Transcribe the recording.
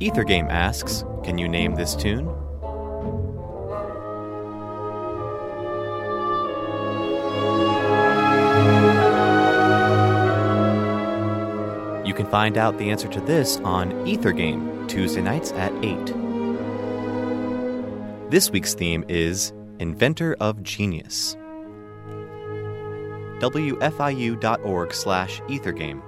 Ethergame asks, Can you name this tune? You can find out the answer to this on Ethergame, Tuesday nights at 8. This week's theme is Inventor of Genius. WFIU.org slash Ethergame